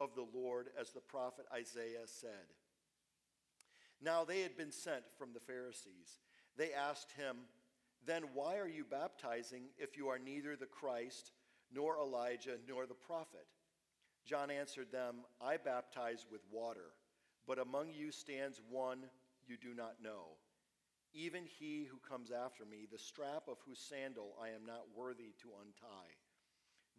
of the Lord, as the prophet Isaiah said. Now they had been sent from the Pharisees. They asked him, Then why are you baptizing if you are neither the Christ, nor Elijah, nor the prophet? John answered them, I baptize with water, but among you stands one you do not know, even he who comes after me, the strap of whose sandal I am not worthy to untie.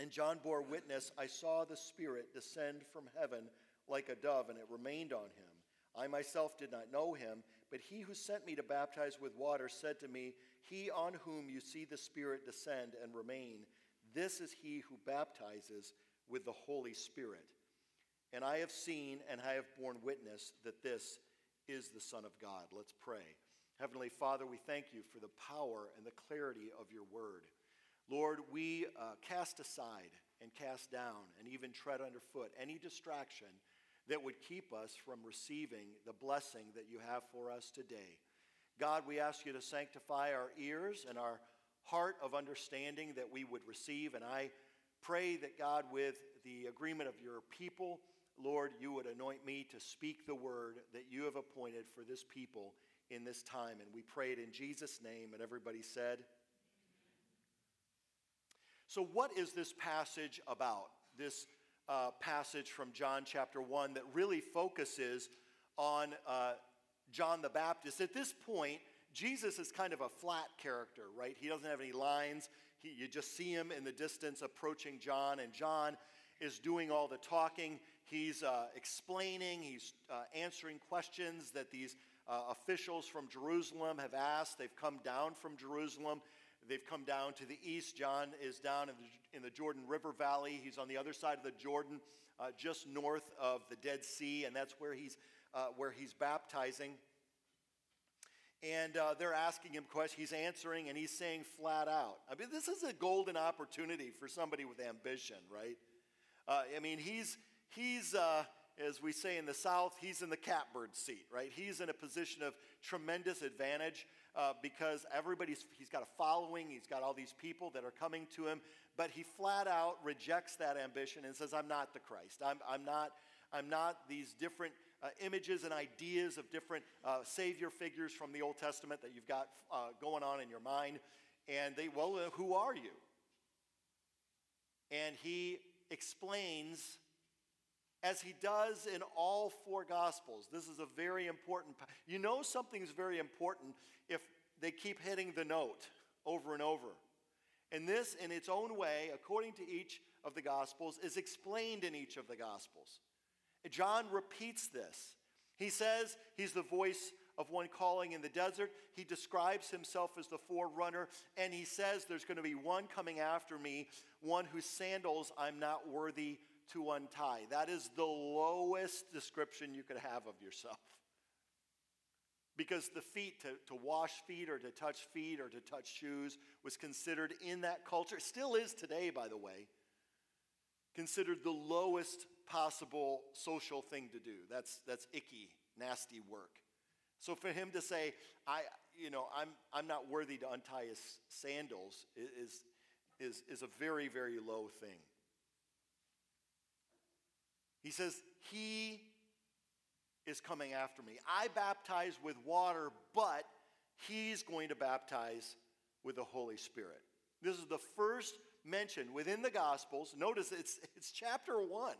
And John bore witness I saw the Spirit descend from heaven like a dove, and it remained on him. I myself did not know him, but he who sent me to baptize with water said to me, He on whom you see the Spirit descend and remain this is he who baptizes with the Holy Spirit. And I have seen and I have borne witness that this is the Son of God. Let's pray. Heavenly Father, we thank you for the power and the clarity of your word. Lord, we uh, cast aside and cast down and even tread underfoot any distraction that would keep us from receiving the blessing that you have for us today. God, we ask you to sanctify our ears and our heart of understanding that we would receive. And I pray that God, with the agreement of your people, Lord, you would anoint me to speak the word that you have appointed for this people in this time. And we pray it in Jesus' name. And everybody said, So, what is this passage about? This uh, passage from John chapter 1 that really focuses on uh, John the Baptist. At this point, Jesus is kind of a flat character, right? He doesn't have any lines. He, you just see him in the distance approaching John, and John is doing all the talking. He's uh, explaining, he's uh, answering questions that these uh, officials from Jerusalem have asked. They've come down from Jerusalem. They've come down to the east. John is down in the, in the Jordan River Valley. He's on the other side of the Jordan, uh, just north of the Dead Sea, and that's where he's, uh, where he's baptizing. And uh, they're asking him questions. He's answering, and he's saying flat out. I mean, this is a golden opportunity for somebody with ambition, right? Uh, I mean, he's, he's uh, as we say in the South, he's in the catbird seat, right? He's in a position of tremendous advantage uh, because everybody's, he's got a following, he's got all these people that are coming to him, but he flat out rejects that ambition and says, I'm not the Christ. I'm, I'm, not, I'm not these different uh, images and ideas of different uh, Savior figures from the Old Testament that you've got uh, going on in your mind. And they, well, uh, who are you? And he explains, as he does in all four Gospels, this is a very important. You know something's very important if they keep hitting the note over and over. And this, in its own way, according to each of the Gospels, is explained in each of the Gospels. John repeats this. He says he's the voice of one calling in the desert. He describes himself as the forerunner, and he says there's going to be one coming after me, one whose sandals I'm not worthy to untie. That is the lowest description you could have of yourself. Because the feet, to, to wash feet or to touch feet or to touch shoes, was considered in that culture, still is today, by the way, considered the lowest possible social thing to do. That's, that's icky, nasty work. So for him to say, I, you know, I'm, I'm not worthy to untie his sandals is, is, is a very, very low thing. He says, He is coming after me. I baptize with water, but He's going to baptize with the Holy Spirit. This is the first mention within the Gospels. Notice it's, it's chapter one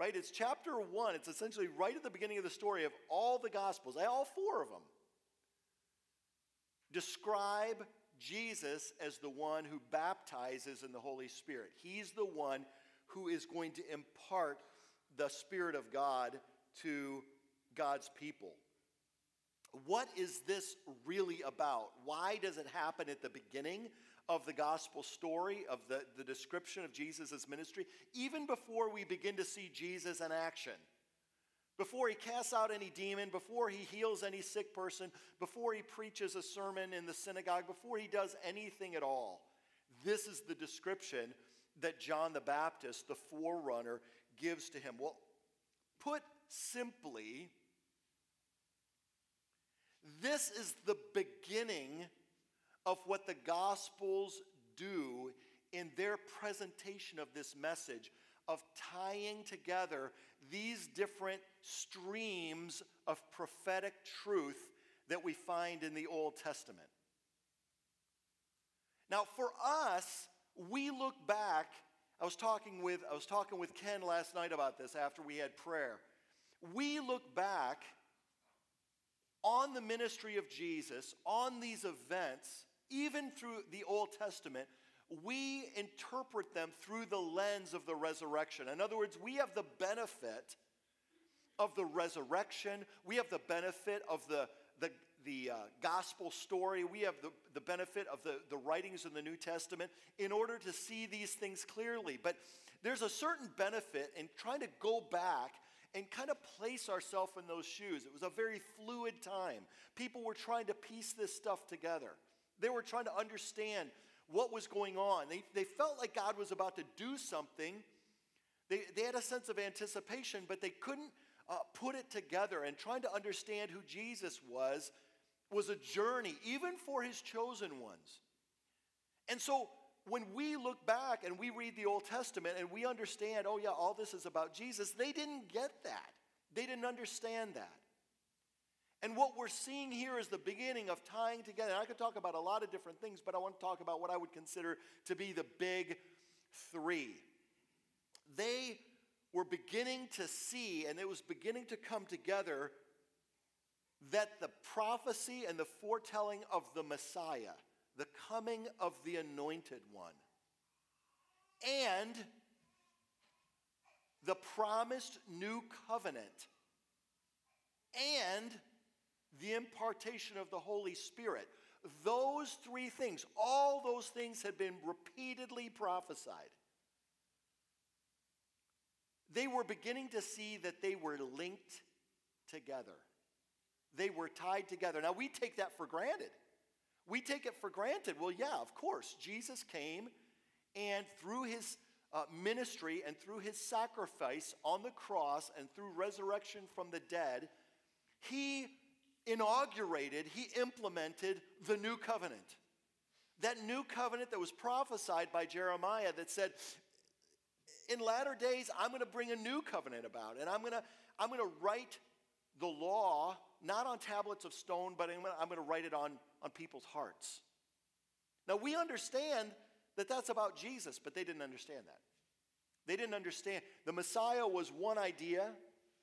right? It's chapter one. It's essentially right at the beginning of the story of all the Gospels, all four of them. Describe Jesus as the one who baptizes in the Holy Spirit. He's the one who is going to impart the Spirit of God to God's people. What is this really about? Why does it happen at the beginning of the gospel story, of the, the description of Jesus' ministry, even before we begin to see Jesus in action? Before he casts out any demon, before he heals any sick person, before he preaches a sermon in the synagogue, before he does anything at all, this is the description that John the Baptist, the forerunner, gives to him. Well, put simply, this is the beginning of what the Gospels do in their presentation of this message of tying together these different streams of prophetic truth that we find in the Old Testament. Now, for us, we look back. I was talking with I was talking with Ken last night about this after we had prayer. We look back on the ministry of Jesus, on these events, even through the Old Testament, we interpret them through the lens of the resurrection. In other words, we have the benefit of the resurrection, we have the benefit of the, the, the uh, gospel story, we have the, the benefit of the, the writings in the New Testament in order to see these things clearly. But there's a certain benefit in trying to go back and kind of place ourselves in those shoes. It was a very fluid time. People were trying to piece this stuff together, they were trying to understand what was going on. They, they felt like God was about to do something. They, they had a sense of anticipation, but they couldn't uh, put it together. And trying to understand who Jesus was was a journey, even for his chosen ones. And so when we look back and we read the Old Testament and we understand, oh, yeah, all this is about Jesus, they didn't get that. They didn't understand that. And what we're seeing here is the beginning of tying together. And I could talk about a lot of different things, but I want to talk about what I would consider to be the big three. They were beginning to see, and it was beginning to come together, that the prophecy and the foretelling of the Messiah, the coming of the anointed one, and the promised new covenant, and the impartation of the Holy Spirit. Those three things, all those things had been repeatedly prophesied. They were beginning to see that they were linked together. They were tied together. Now, we take that for granted. We take it for granted. Well, yeah, of course. Jesus came, and through his uh, ministry and through his sacrifice on the cross and through resurrection from the dead, he inaugurated, he implemented the new covenant. That new covenant that was prophesied by Jeremiah that said, in latter days, I'm going to bring a new covenant about, and I'm going to, I'm going to write the law not on tablets of stone, but I'm going, to, write it on, on people's hearts. Now, we understand that that's about Jesus, but they didn't understand that. They didn't understand. The Messiah was one idea,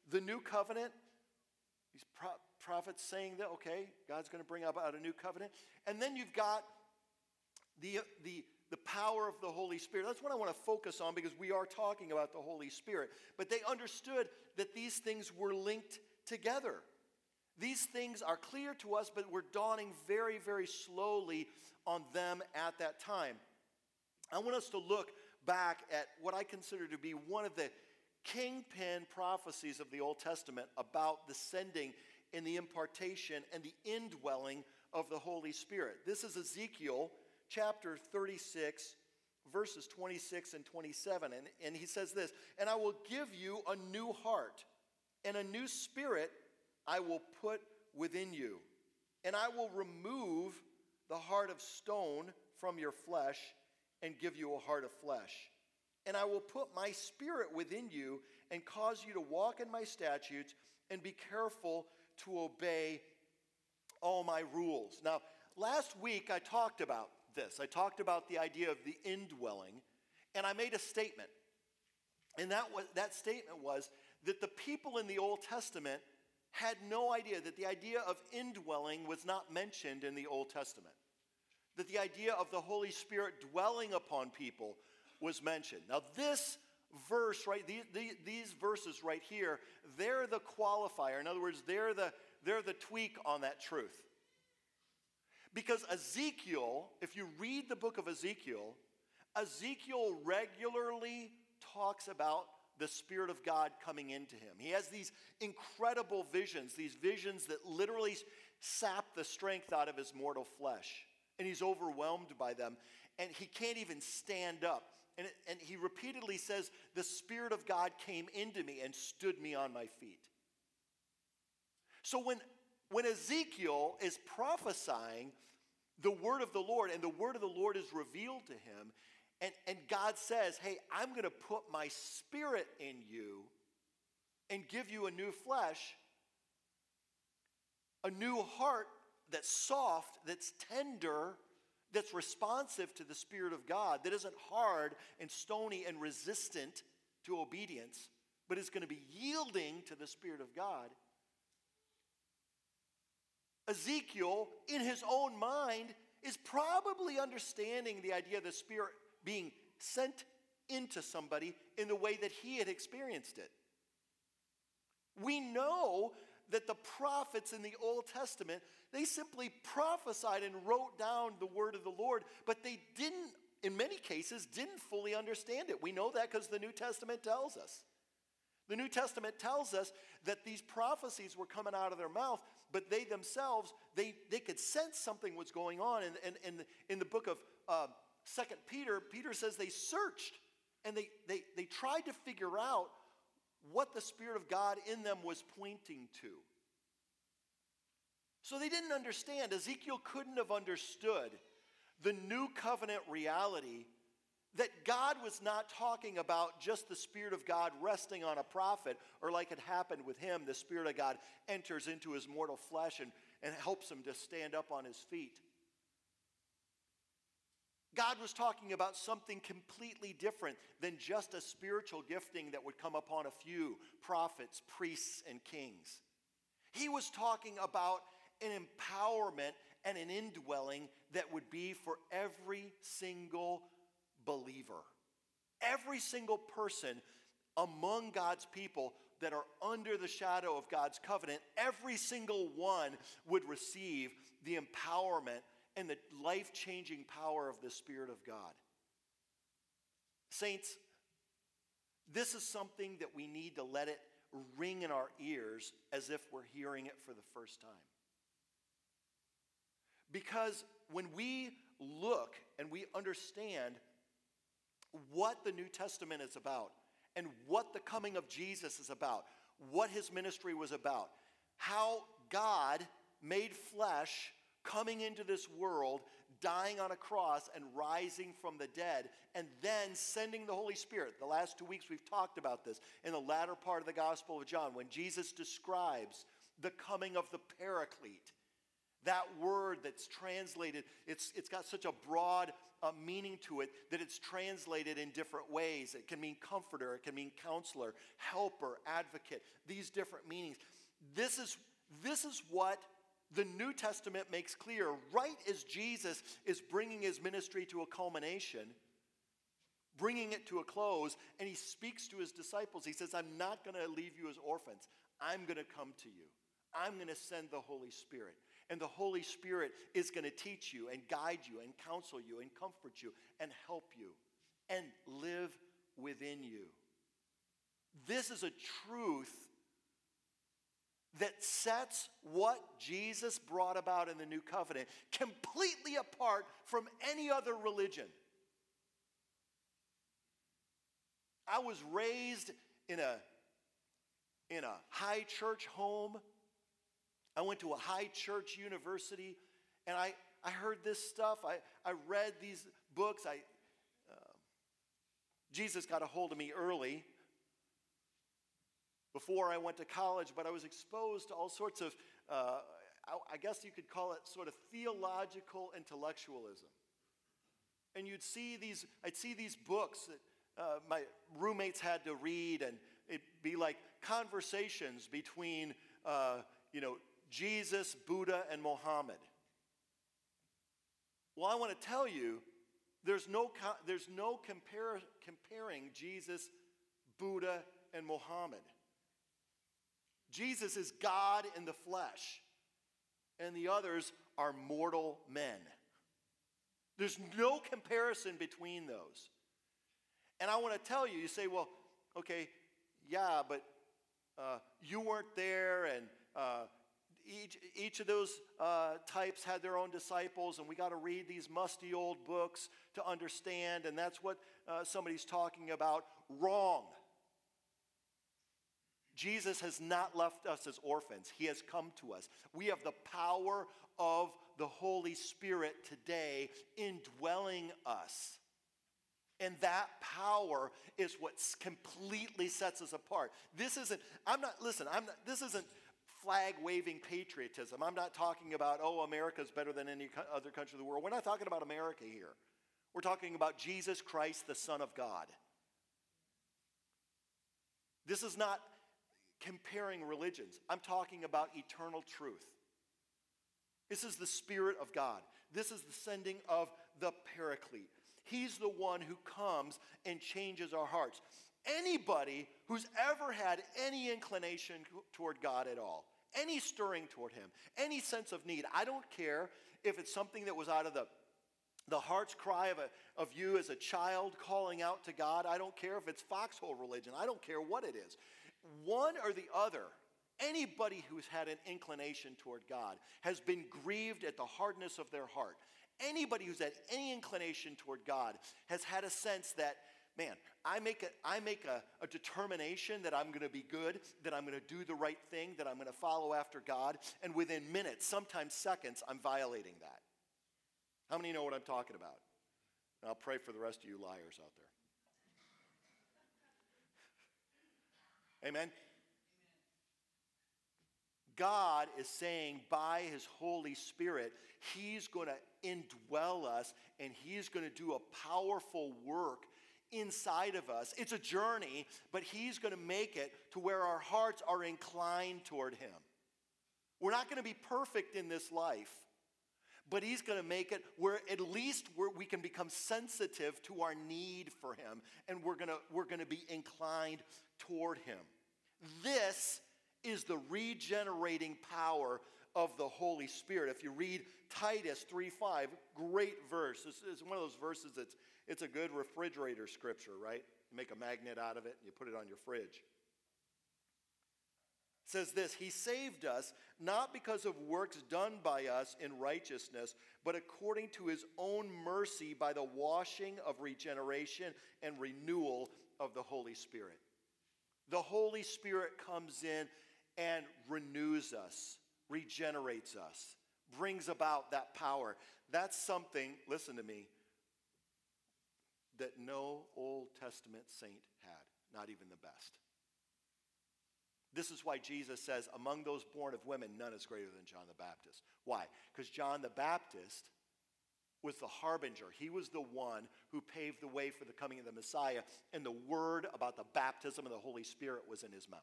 the new covenant, these pro- prophets saying that, okay, God's going to bring about a new covenant. And then you've got the, the, the power of the Holy Spirit. That's what I want to focus on because we are talking about the Holy Spirit. But they understood that these things were linked together. These things are clear to us, but we're dawning very, very slowly on them at that time. I want us to look back at what I consider to be one of the kingpin prophecies of the Old Testament about the sending and the impartation and the indwelling of the Holy Spirit. This is Ezekiel chapter 36, verses 26 and 27. And, and he says this And I will give you a new heart, and a new spirit I will put within you. And I will remove the heart of stone from your flesh and give you a heart of flesh. And I will put my spirit within you and cause you to walk in my statutes and be careful to obey all my rules. Now, last week I talked about this. I talked about the idea of the indwelling, and I made a statement. And that, was, that statement was that the people in the Old Testament had no idea that the idea of indwelling was not mentioned in the Old Testament. That the idea of the Holy Spirit dwelling upon people was mentioned. Now, this verse, right, these, these verses right here, they're the qualifier. In other words, they're the, they're the tweak on that truth. Because Ezekiel, if you read the book of Ezekiel, Ezekiel regularly talks about the Spirit of God coming into him. He has these incredible visions, these visions that literally sap the strength out of his mortal flesh. And he's overwhelmed by them. And he can't even stand up. And, and he repeatedly says, The Spirit of God came into me and stood me on my feet. So when, when Ezekiel is prophesying the word of the Lord, and the word of the Lord is revealed to him, and, and God says, Hey, I'm going to put my spirit in you and give you a new flesh, a new heart that's soft, that's tender, that's responsive to the Spirit of God, that isn't hard and stony and resistant to obedience, but is going to be yielding to the Spirit of God. Ezekiel, in his own mind, is probably understanding the idea of the Spirit being sent into somebody in the way that he had experienced it. We know that the prophets in the Old Testament, they simply prophesied and wrote down the word of the Lord, but they didn't, in many cases, didn't fully understand it. We know that because the New Testament tells us. The New Testament tells us that these prophecies were coming out of their mouth, but they themselves, they, they could sense something was going on. And, and, and in the book of uh, Second Peter, Peter says they searched and they, they, they tried to figure out what the Spirit of God in them was pointing to. So they didn't understand. Ezekiel couldn't have understood the new covenant reality that God was not talking about just the Spirit of God resting on a prophet, or like it happened with him, the Spirit of God enters into his mortal flesh and, and helps him to stand up on his feet. God was talking about something completely different than just a spiritual gifting that would come upon a few prophets, priests, and kings. He was talking about an empowerment and an indwelling that would be for every single believer. Every single person among God's people that are under the shadow of God's covenant, every single one would receive the empowerment and the life changing power of the Spirit of God. Saints, this is something that we need to let it ring in our ears as if we're hearing it for the first time. Because when we look and we understand what the New Testament is about and what the coming of Jesus is about, what his ministry was about, how God made flesh coming into this world, dying on a cross, and rising from the dead, and then sending the Holy Spirit. The last two weeks we've talked about this in the latter part of the Gospel of John when Jesus describes the coming of the Paraclete. That word that's translated, it's, it's got such a broad uh, meaning to it that it's translated in different ways. It can mean comforter, it can mean counselor, helper, advocate, these different meanings. This is, this is what the New Testament makes clear right as Jesus is bringing his ministry to a culmination, bringing it to a close, and he speaks to his disciples. He says, I'm not going to leave you as orphans. I'm going to come to you. I'm going to send the Holy Spirit. And the Holy Spirit is going to teach you and guide you and counsel you and comfort you and help you and live within you. This is a truth that sets what Jesus brought about in the new covenant completely apart from any other religion. I was raised in a, in a high church home. I went to a high church university, and I, I heard this stuff. I, I read these books. I, uh, Jesus got a hold of me early before I went to college, but I was exposed to all sorts of, uh, I guess you could call it sort of theological intellectualism. And you'd see these, I'd see these books that, uh, my roommates had to read, and it'd be like conversations between, uh, you know, Jesus, Buddha, and Mohammed. Well, I want to tell you, there's no, there's no compare, comparing Jesus, Buddha, and Mohammed. Jesus is God in the flesh, and the others are mortal men. There's no comparison between those. And I want to tell you, you say, well, okay, yeah, but uh, you weren't there, and uh, each, each of those uh, types had their own disciples, and we got to read these musty old books to understand, and that's what uh, somebody's talking about. Wrong. Jesus has not left us as orphans, He has come to us. We have the power of the Holy Spirit today indwelling us. And that power is what completely sets us apart. This isn't, I'm not, listen, I'm not, this isn't flag waving patriotism. I'm not talking about, oh, America's better than any other country in the world. We're not talking about America here. We're talking about Jesus Christ, the Son of God. This is not comparing religions. I'm talking about eternal truth. This is the Spirit of God. This is the sending of the Paraclete. He's the one who comes and changes our hearts. Anybody who's ever had any inclination toward God at all, any stirring toward Him, any sense of need, I don't care if it's something that was out of the the heart's cry of, a, of you as a child calling out to God. I don't care if it's foxhole religion. I don't care what it is. One or the other, anybody who's had an inclination toward God has been grieved at the hardness of their heart. Anybody who's had any inclination toward God has had a sense that, man, I make a, I make a, a determination that I'm going to be good, that I'm going to do the right thing, that I'm going to follow after God, and within minutes, sometimes seconds, I'm violating that. How many know what I'm talking about? And I'll pray for the rest of you liars out there. Amen. God is saying by His Holy Spirit, He's going to indwell us and He's going to do a powerful work inside of us. It's a journey, but He's going to make it to where our hearts are inclined toward Him. We're not going to be perfect in this life, but He's going to make it where at least we can become sensitive to our need for Him and we're going to, we're going to be inclined toward Him. This is the regenerating power of the Holy Spirit. If you read Titus 3:5, great verse. This is one of those verses that's it's a good refrigerator scripture, right? You make a magnet out of it and you put it on your fridge. Says this, he saved us not because of works done by us in righteousness, but according to his own mercy by the washing of regeneration and renewal of the Holy Spirit. The Holy Spirit comes in and renews us, regenerates us, brings about that power. That's something, listen to me, that no Old Testament saint had, not even the best. This is why Jesus says, among those born of women, none is greater than John the Baptist. Why? Because John the Baptist was the harbinger. He was the one who paved the way for the coming of the Messiah, and the word about the baptism of the Holy Spirit was in his mouth.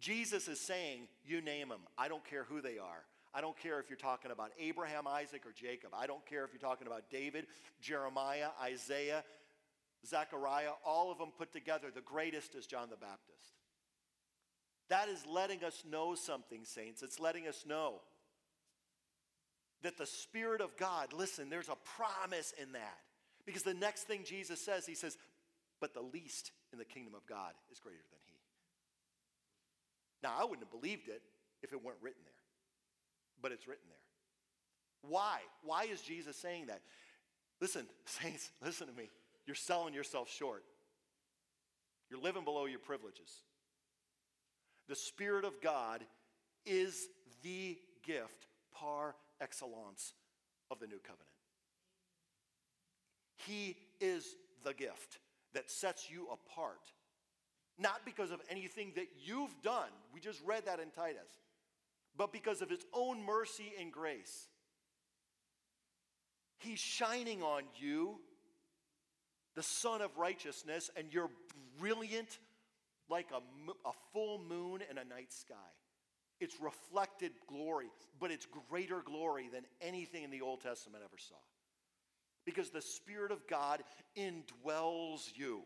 Jesus is saying, You name them. I don't care who they are. I don't care if you're talking about Abraham, Isaac, or Jacob. I don't care if you're talking about David, Jeremiah, Isaiah, Zechariah, all of them put together. The greatest is John the Baptist. That is letting us know something, saints. It's letting us know that the Spirit of God, listen, there's a promise in that. Because the next thing Jesus says, he says, but the least in the kingdom of God is greater than he. Now, I wouldn't have believed it if it weren't written there, but it's written there. Why? Why is Jesus saying that? Listen, saints, listen to me. You're selling yourself short. You're living below your privileges. The Spirit of God is the gift par excellence of the new covenant. He is the gift that sets you apart not because of anything that you've done. We just read that in Titus. But because of his own mercy and grace. He's shining on you the sun of righteousness, and you're brilliant like a, a full moon in a night sky. It's reflected glory, but it's greater glory than anything in the Old Testament ever saw. Because the Spirit of God indwells you.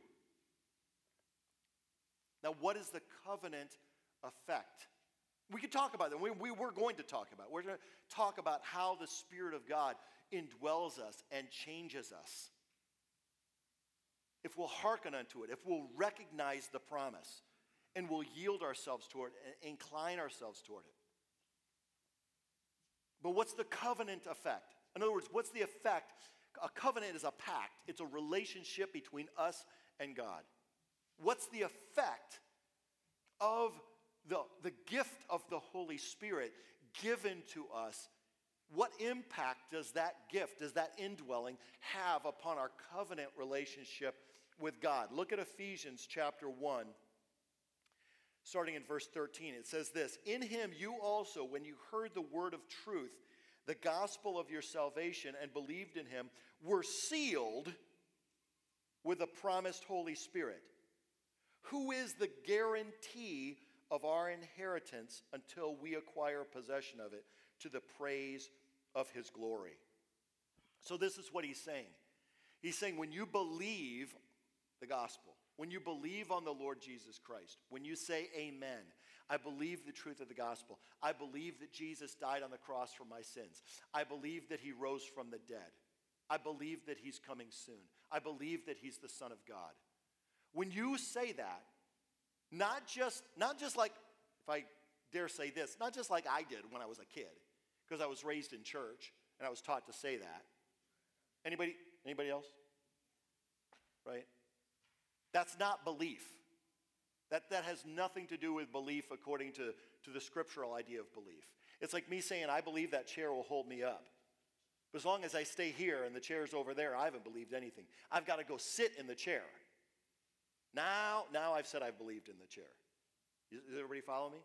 Now, what is the covenant effect? We could talk about that. We, we, we're going to talk about it. We're going to talk about how the Spirit of God indwells us and changes us. If we'll hearken unto it, if we'll recognize the promise, and we'll yield ourselves toward it and incline ourselves toward it. But what's the covenant effect? In other words, what's the effect? A covenant is a pact, it's a relationship between us and God. What's the effect of the, the gift of the Holy Spirit given to us? What impact does that gift, does that indwelling have upon our covenant relationship with God? Look at Ephesians chapter 1 starting in verse 13. It says this In him you also, when you heard the word of truth, the gospel of your salvation, and believed in him, were sealed with the promised Holy Spirit, who is the guarantee of our inheritance until we acquire possession of it to the praise of his glory. So, this is what he's saying. He's saying, when you believe the gospel, when you believe on the Lord Jesus Christ, when you say amen, I believe the truth of the gospel. I believe that Jesus died on the cross for my sins. I believe that he rose from the dead. I believe that he's coming soon. I believe that he's the Son of God. When you say that, not just, not just like, if I dare say this, not just like I did when I was a kid, because I was raised in church and I was taught to say that. Anybody, anybody else? Right? That's not belief. That, that has nothing to do with belief according to, to the scriptural idea of belief. It's like me saying, I believe that chair will hold me up. But as long as I stay here and the chair's over there, I haven't believed anything. I've got to go sit in the chair. Now, now I've said I've believed in the chair. Does everybody follow me?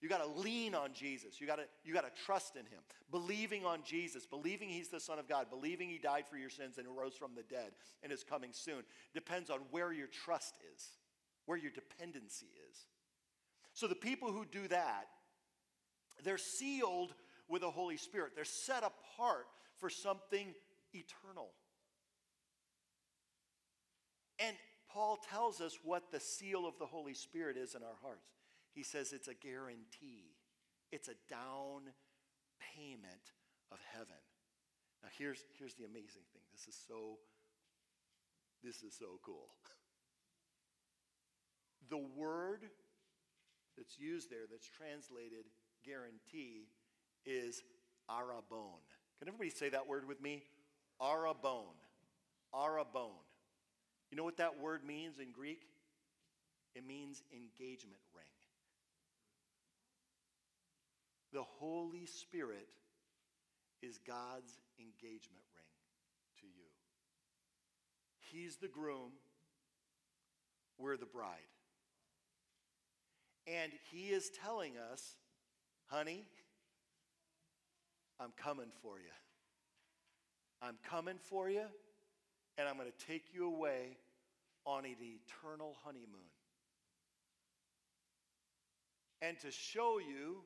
You got to lean on Jesus. You got to you got to trust in him. Believing on Jesus, believing he's the son of God, believing he died for your sins and rose from the dead and is coming soon depends on where your trust is, where your dependency is. So the people who do that, they're sealed with the Holy Spirit. They're set apart for something eternal. And Paul tells us what the seal of the Holy Spirit is in our hearts. He says it's a guarantee, it's a down payment of heaven. Now here's, here's the amazing thing. This is so this is so cool. The word that's used there that's translated guarantee is arabon. Can everybody say that word with me? Arabon. Arabon. You know what that word means in Greek? It means engagement ring. The Holy Spirit is God's engagement ring to you. He's the groom, we're the bride. And He is telling us, honey, I'm coming for you. I'm coming for you, and I'm going to take you away on an eternal honeymoon. And to show you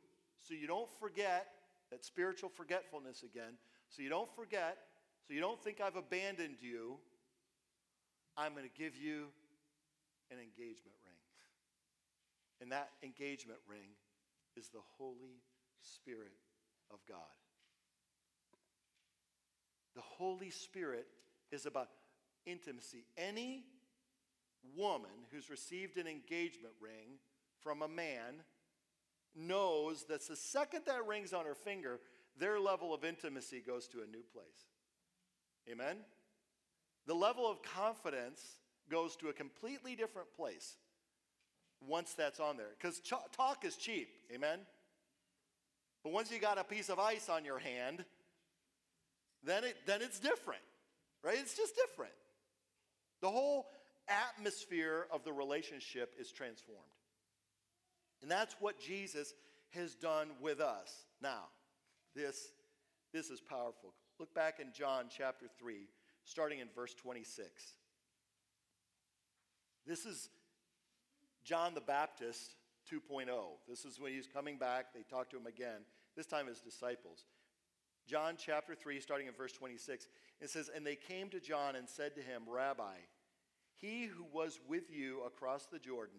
so you don't forget that spiritual forgetfulness again, so you don't forget, so you don't think I've abandoned you, I'm going to give you an engagement ring. And that engagement ring is the Holy Spirit of God. The Holy Spirit is about intimacy. Any woman who's received an engagement ring from a man knows that the second that rings on her finger, their level of intimacy goes to a new place. Amen? The level of confidence goes to a completely different place once that's on there. Because ch- talk is cheap. Amen? But once you got a piece of ice on your hand, then, it, then it's different, right? It's just different. The whole atmosphere of the relationship is transformed. And that's what Jesus has done with us. Now, this, this is powerful. Look back in John chapter 3, starting in verse 26. This is John the Baptist 2.0. This is when he's coming back. They talk to him again, this time his disciples. John chapter 3, starting in verse 26, it says, And they came to John and said to him, Rabbi, he who was with you across the Jordan,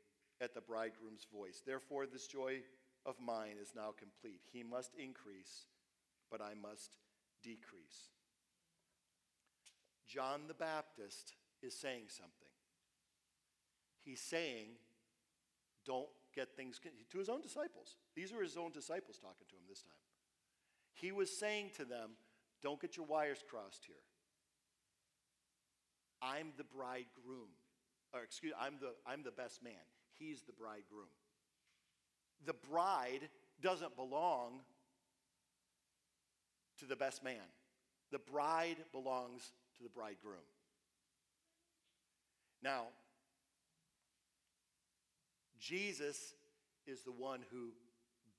at the bridegroom's voice. Therefore, this joy of mine is now complete. He must increase, but I must decrease. John the Baptist is saying something. He's saying, don't get things to his own disciples. These are his own disciples talking to him this time. He was saying to them, don't get your wires crossed here. I'm the bridegroom. Or excuse me, I'm the I'm the best man. He's the bridegroom. The bride doesn't belong to the best man. The bride belongs to the bridegroom. Now, Jesus is the one who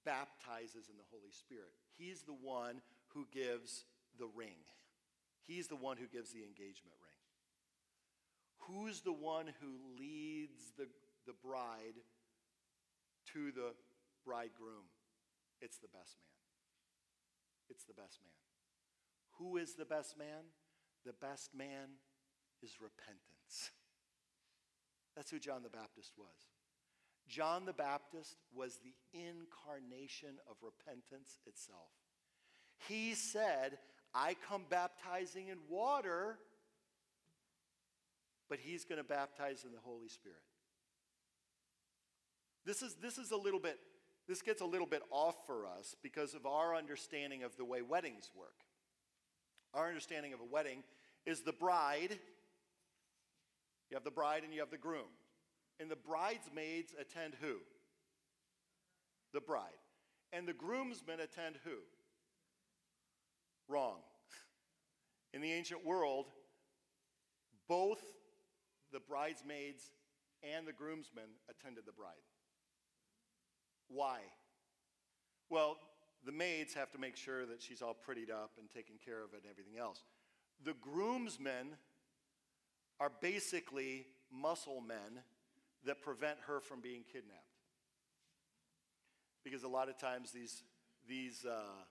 baptizes in the Holy Spirit. He's the one who gives the ring. He's the one who gives the engagement ring. Who's the one who leads the, the bride to the bridegroom? It's the best man. It's the best man. Who is the best man? The best man is repentance. That's who John the Baptist was. John the Baptist was the incarnation of repentance itself. He said, I come baptizing in water, but he's going to baptize in the Holy Spirit. This is, this is a little bit, this gets a little bit off for us because of our understanding of the way weddings work. Our understanding of a wedding is the bride, you have the bride and you have the groom. And the bridesmaids attend who? The bride. And the groomsmen attend who? Wrong. In the ancient world, both the bridesmaids and the groomsmen attended the bride. Why? Well, the maids have to make sure that she's all prettied up and taken care of and everything else. The groomsmen are basically muscle men that prevent her from being kidnapped. Because a lot of times these, these uh,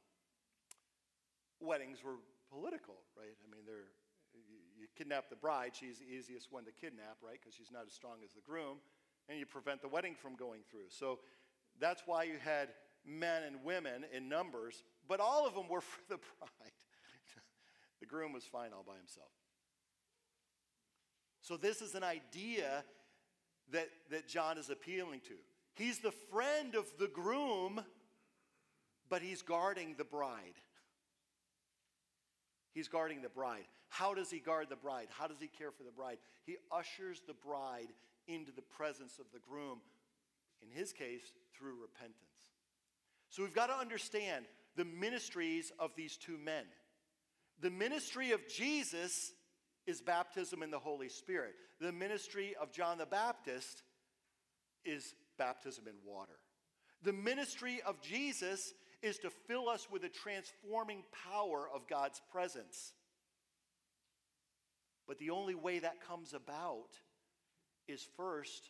weddings were political, right? I mean, they're, you, kidnap the bride, she's the easiest one to kidnap, right? Because she's not as strong as the groom, and you prevent the wedding from going through. So that's why you had men and women in numbers, but all of them were for the bride. the groom was fine all by himself. So, this is an idea that, that John is appealing to. He's the friend of the groom, but he's guarding the bride. He's guarding the bride. How does he guard the bride? How does he care for the bride? He ushers the bride into the presence of the groom, in his case, through repentance. So we've got to understand the ministries of these two men. The ministry of Jesus is baptism in the Holy Spirit. The ministry of John the Baptist is baptism in water. The ministry of Jesus is to fill us with the transforming power of God's presence. But the only way that comes about is first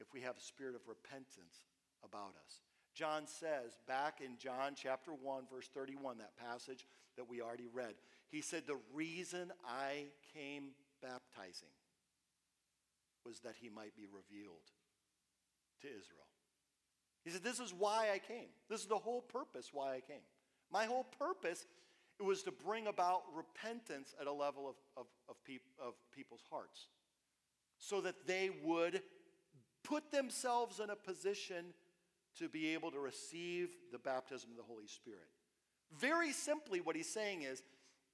if we have a spirit of repentance about us. John says back in John chapter 1, verse 31, that passage that we already read, he said, The reason I came baptizing was that he might be revealed to Israel. He said, This is why I came. This is the whole purpose why I came. My whole purpose it was to bring about repentance at a level of, of, of, peop, of people's hearts so that they would put themselves in a position to be able to receive the baptism of the Holy Spirit. Very simply, what he's saying is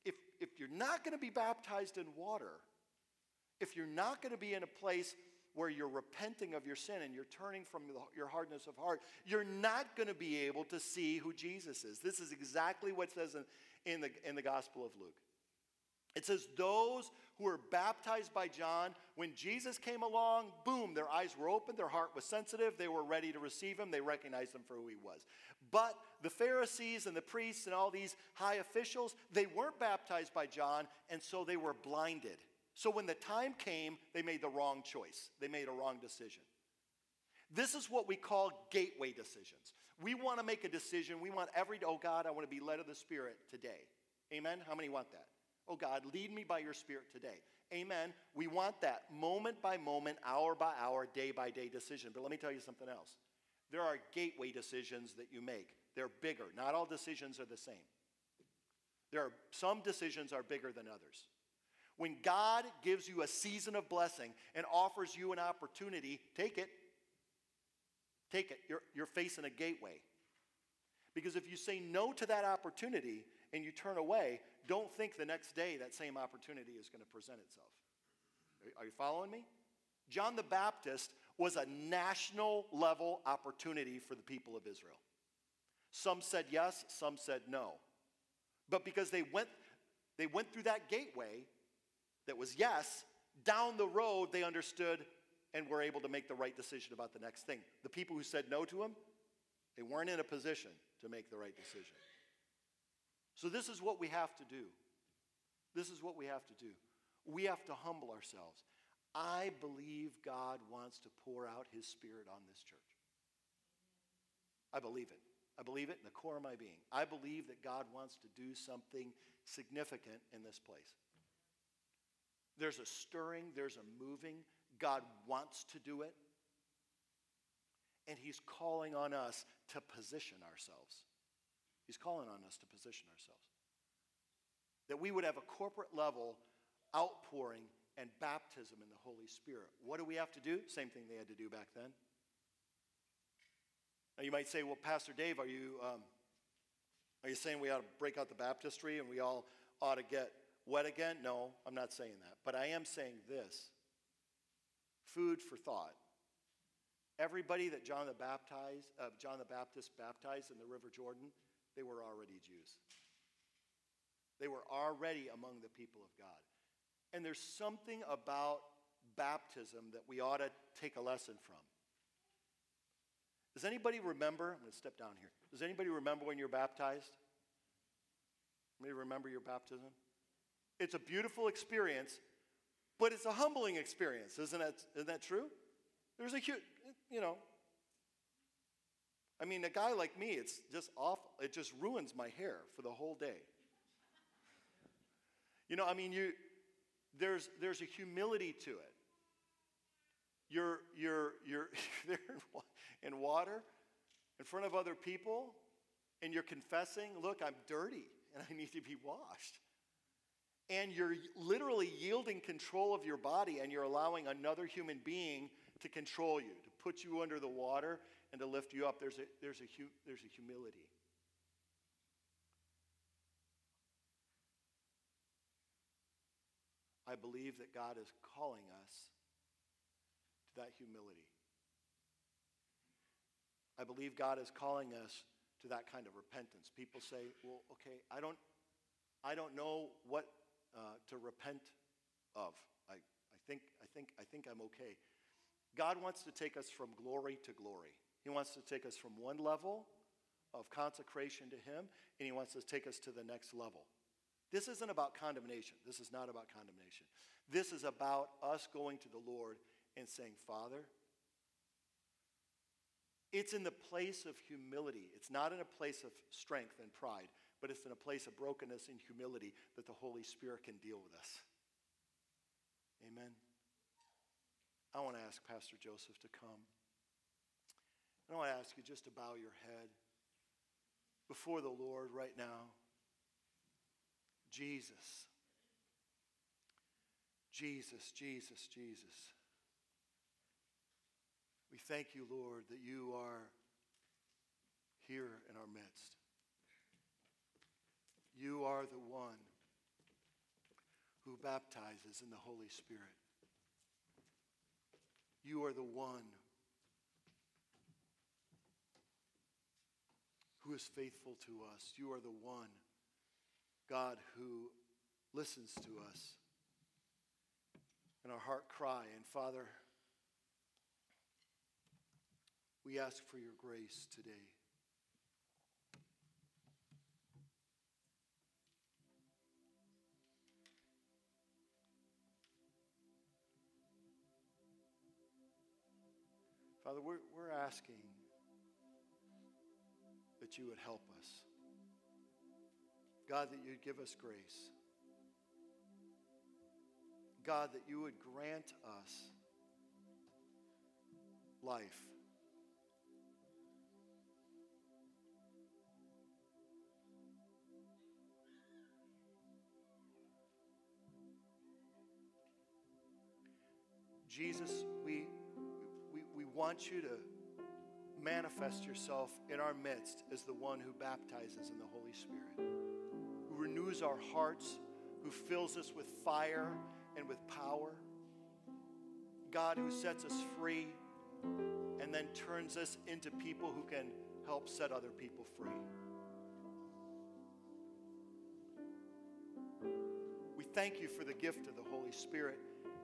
if, if you're not going to be baptized in water, if you're not going to be in a place where you're repenting of your sin and you're turning from the, your hardness of heart, you're not going to be able to see who Jesus is. This is exactly what it says in, in, the, in the Gospel of Luke. It says, Those who were baptized by John, when Jesus came along, boom, their eyes were open, their heart was sensitive, they were ready to receive him, they recognized him for who he was. But the Pharisees and the priests and all these high officials, they weren't baptized by John, and so they were blinded. So when the time came, they made the wrong choice. They made a wrong decision. This is what we call gateway decisions. We want to make a decision. We want every, oh God, I want to be led of the Spirit today. Amen? How many want that? Oh God, lead me by your Spirit today. Amen. We want that moment by moment, hour by hour, day by day decision. But let me tell you something else. There are gateway decisions that you make. They're bigger. Not all decisions are the same. There are some decisions are bigger than others. When God gives you a season of blessing and offers you an opportunity, take it. Take it. You're, you're facing a gateway. Because if you say no to that opportunity and you turn away, don't think the next day that same opportunity is going to present itself. Are you following me? John the Baptist was a national level opportunity for the people of Israel. Some said yes, some said no. But because they went, they went through that gateway, that was yes, down the road they understood and were able to make the right decision about the next thing. The people who said no to him, they weren't in a position to make the right decision. So, this is what we have to do. This is what we have to do. We have to humble ourselves. I believe God wants to pour out his spirit on this church. I believe it. I believe it in the core of my being. I believe that God wants to do something significant in this place. There's a stirring, there's a moving. God wants to do it. And He's calling on us to position ourselves. He's calling on us to position ourselves. That we would have a corporate level outpouring and baptism in the Holy Spirit. What do we have to do? Same thing they had to do back then. Now you might say, well, Pastor Dave, are you, um, are you saying we ought to break out the baptistry and we all ought to get wet again? No, I'm not saying that. But I am saying this food for thought. Everybody that John the, Baptist, uh, John the Baptist baptized in the River Jordan, they were already Jews. They were already among the people of God. And there's something about baptism that we ought to take a lesson from. Does anybody remember? I'm going to step down here. Does anybody remember when you're baptized? Anybody remember your baptism? It's a beautiful experience, but it's a humbling experience, isn't that, isn't that true? There's a huge, you know, I mean, a guy like me, it's just awful. It just ruins my hair for the whole day. You know, I mean, you, there's, there's a humility to it. You're, you're, you're there in water in front of other people, and you're confessing, look, I'm dirty and I need to be washed. And you're literally yielding control of your body and you're allowing another human being to control you, to put you under the water and to lift you up. There's a, there's a, there's a humility. I believe that God is calling us to that humility. I believe God is calling us to that kind of repentance. People say, well, okay, I don't, I don't know what uh, to repent of. I, I, think, I, think, I think I'm okay. God wants to take us from glory to glory. He wants to take us from one level of consecration to Him, and He wants to take us to the next level. This isn't about condemnation. This is not about condemnation. This is about us going to the Lord and saying, Father, it's in the place of humility. It's not in a place of strength and pride, but it's in a place of brokenness and humility that the Holy Spirit can deal with us. Amen. I want to ask Pastor Joseph to come. I want to ask you just to bow your head before the Lord right now. Jesus. Jesus, Jesus, Jesus. We thank you, Lord, that you are here in our midst. You are the one who baptizes in the Holy Spirit. You are the one is faithful to us. You are the one, God, who listens to us and our heart cry. And Father, we ask for your grace today. Father, we're, we're asking that you would help us. God, that you'd give us grace. God, that you would grant us life. Jesus, we, we, we want you to manifest yourself in our midst as the one who baptizes in the Holy Spirit, who renews our hearts, who fills us with fire and with power. God, who sets us free and then turns us into people who can help set other people free. We thank you for the gift of the Holy Spirit,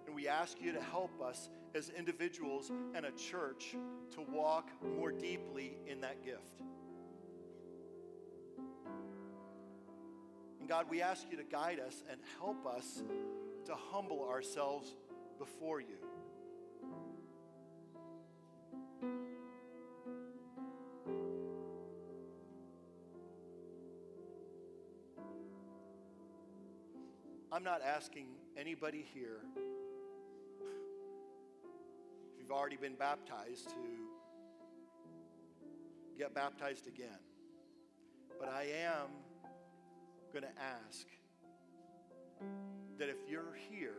and we ask you to help us as individuals and a church to walk more deeply in that gift. And God, we ask you to guide us and help us to humble ourselves before you. I'm not asking anybody here, you've already been baptized, to get baptized again. But I am going to ask that if you're here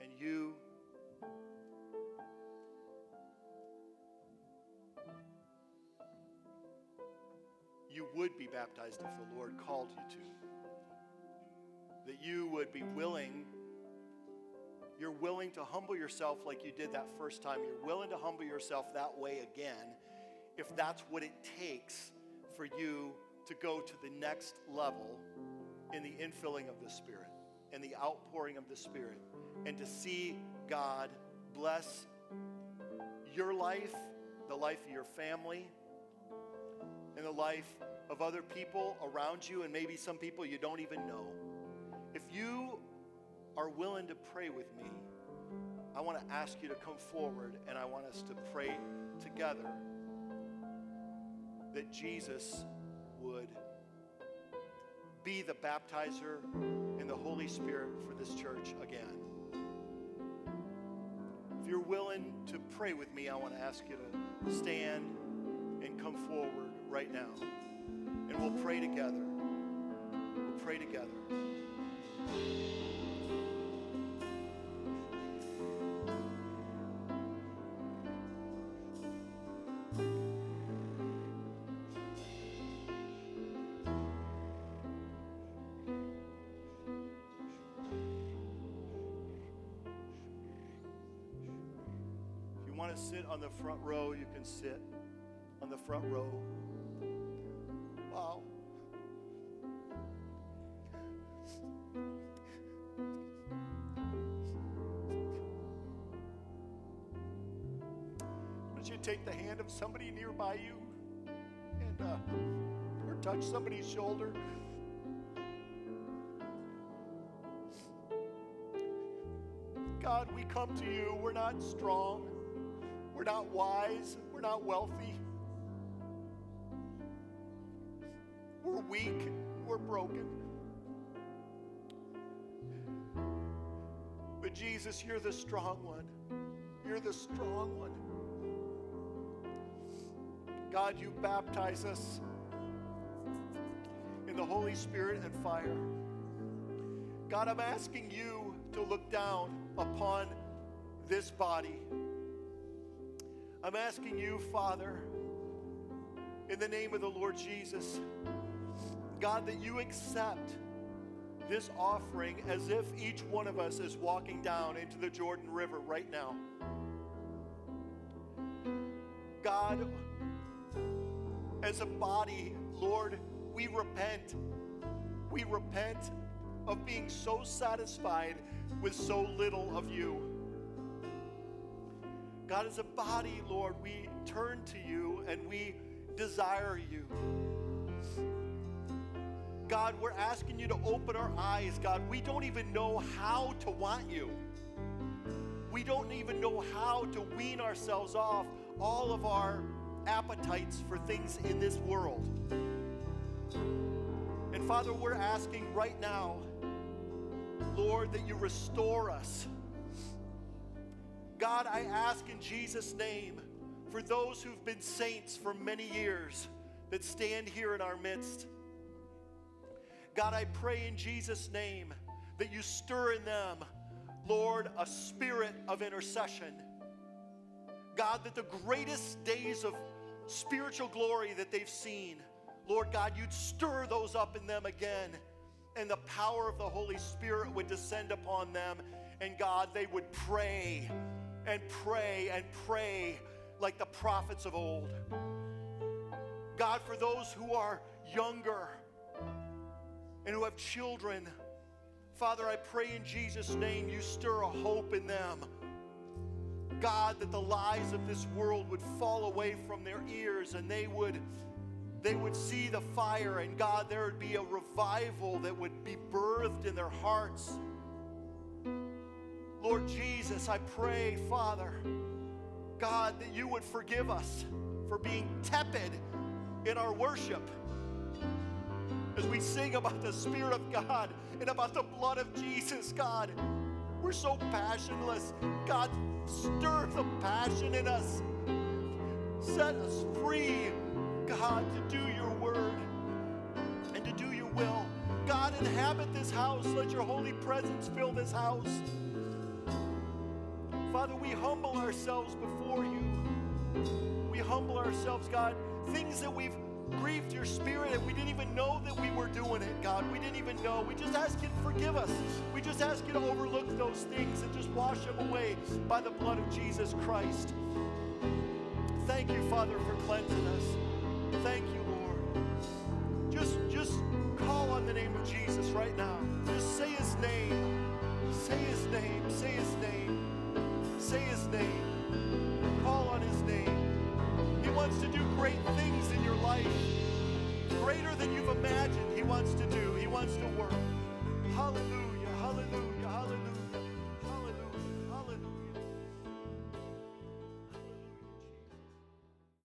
and you you would be baptized if the Lord called you to. That you would be willing, you're willing to humble yourself like you did that first time. You're willing to humble yourself that way again if that's what it takes for you to go to the next level in the infilling of the Spirit and the outpouring of the Spirit and to see God bless your life, the life of your family, and the life of other people around you, and maybe some people you don't even know. If you are willing to pray with me, I want to ask you to come forward and I want us to pray together that Jesus would be the baptizer in the Holy Spirit for this church again. If you're willing to pray with me, I want to ask you to stand and come forward right now. And we'll pray together. We'll pray together. Want to sit on the front row, you can sit on the front row. Wow. Would you take the hand of somebody nearby you and uh, or touch somebody's shoulder? God, we come to you. We're not strong. We're not wise. We're not wealthy. We're weak. We're broken. But Jesus, you're the strong one. You're the strong one. God, you baptize us in the Holy Spirit and fire. God, I'm asking you to look down upon this body. I'm asking you, Father, in the name of the Lord Jesus, God, that you accept this offering as if each one of us is walking down into the Jordan River right now. God, as a body, Lord, we repent. We repent of being so satisfied with so little of you. God, as a body, Lord, we turn to you and we desire you. God, we're asking you to open our eyes, God. We don't even know how to want you. We don't even know how to wean ourselves off all of our appetites for things in this world. And Father, we're asking right now, Lord, that you restore us. God, I ask in Jesus' name for those who've been saints for many years that stand here in our midst. God, I pray in Jesus' name that you stir in them, Lord, a spirit of intercession. God, that the greatest days of spiritual glory that they've seen, Lord God, you'd stir those up in them again, and the power of the Holy Spirit would descend upon them. And God, they would pray and pray and pray like the prophets of old. God, for those who are younger, and who have children, Father, I pray in Jesus' name you stir a hope in them. God, that the lies of this world would fall away from their ears and they would they would see the fire and God there would be a revival that would be birthed in their hearts. Lord Jesus, I pray, Father, God, that you would forgive us for being tepid in our worship as we sing about the Spirit of God and about the blood of Jesus, God. We're so passionless. God, stir the passion in us. Set us free, God, to do your word and to do your will. God, inhabit this house. Let your holy presence fill this house. Father, we humble ourselves before you. We humble ourselves, God. Things that we've grieved your spirit and we didn't even know that we were doing it, God. We didn't even know. We just ask you to forgive us. We just ask you to overlook those things and just wash them away by the blood of Jesus Christ. Thank you, Father, for cleansing us. Thank you, Lord. Just, just call on the name of Jesus right now. Just say his name. Greater than you've imagined, He wants to do. He wants to work. Hallelujah.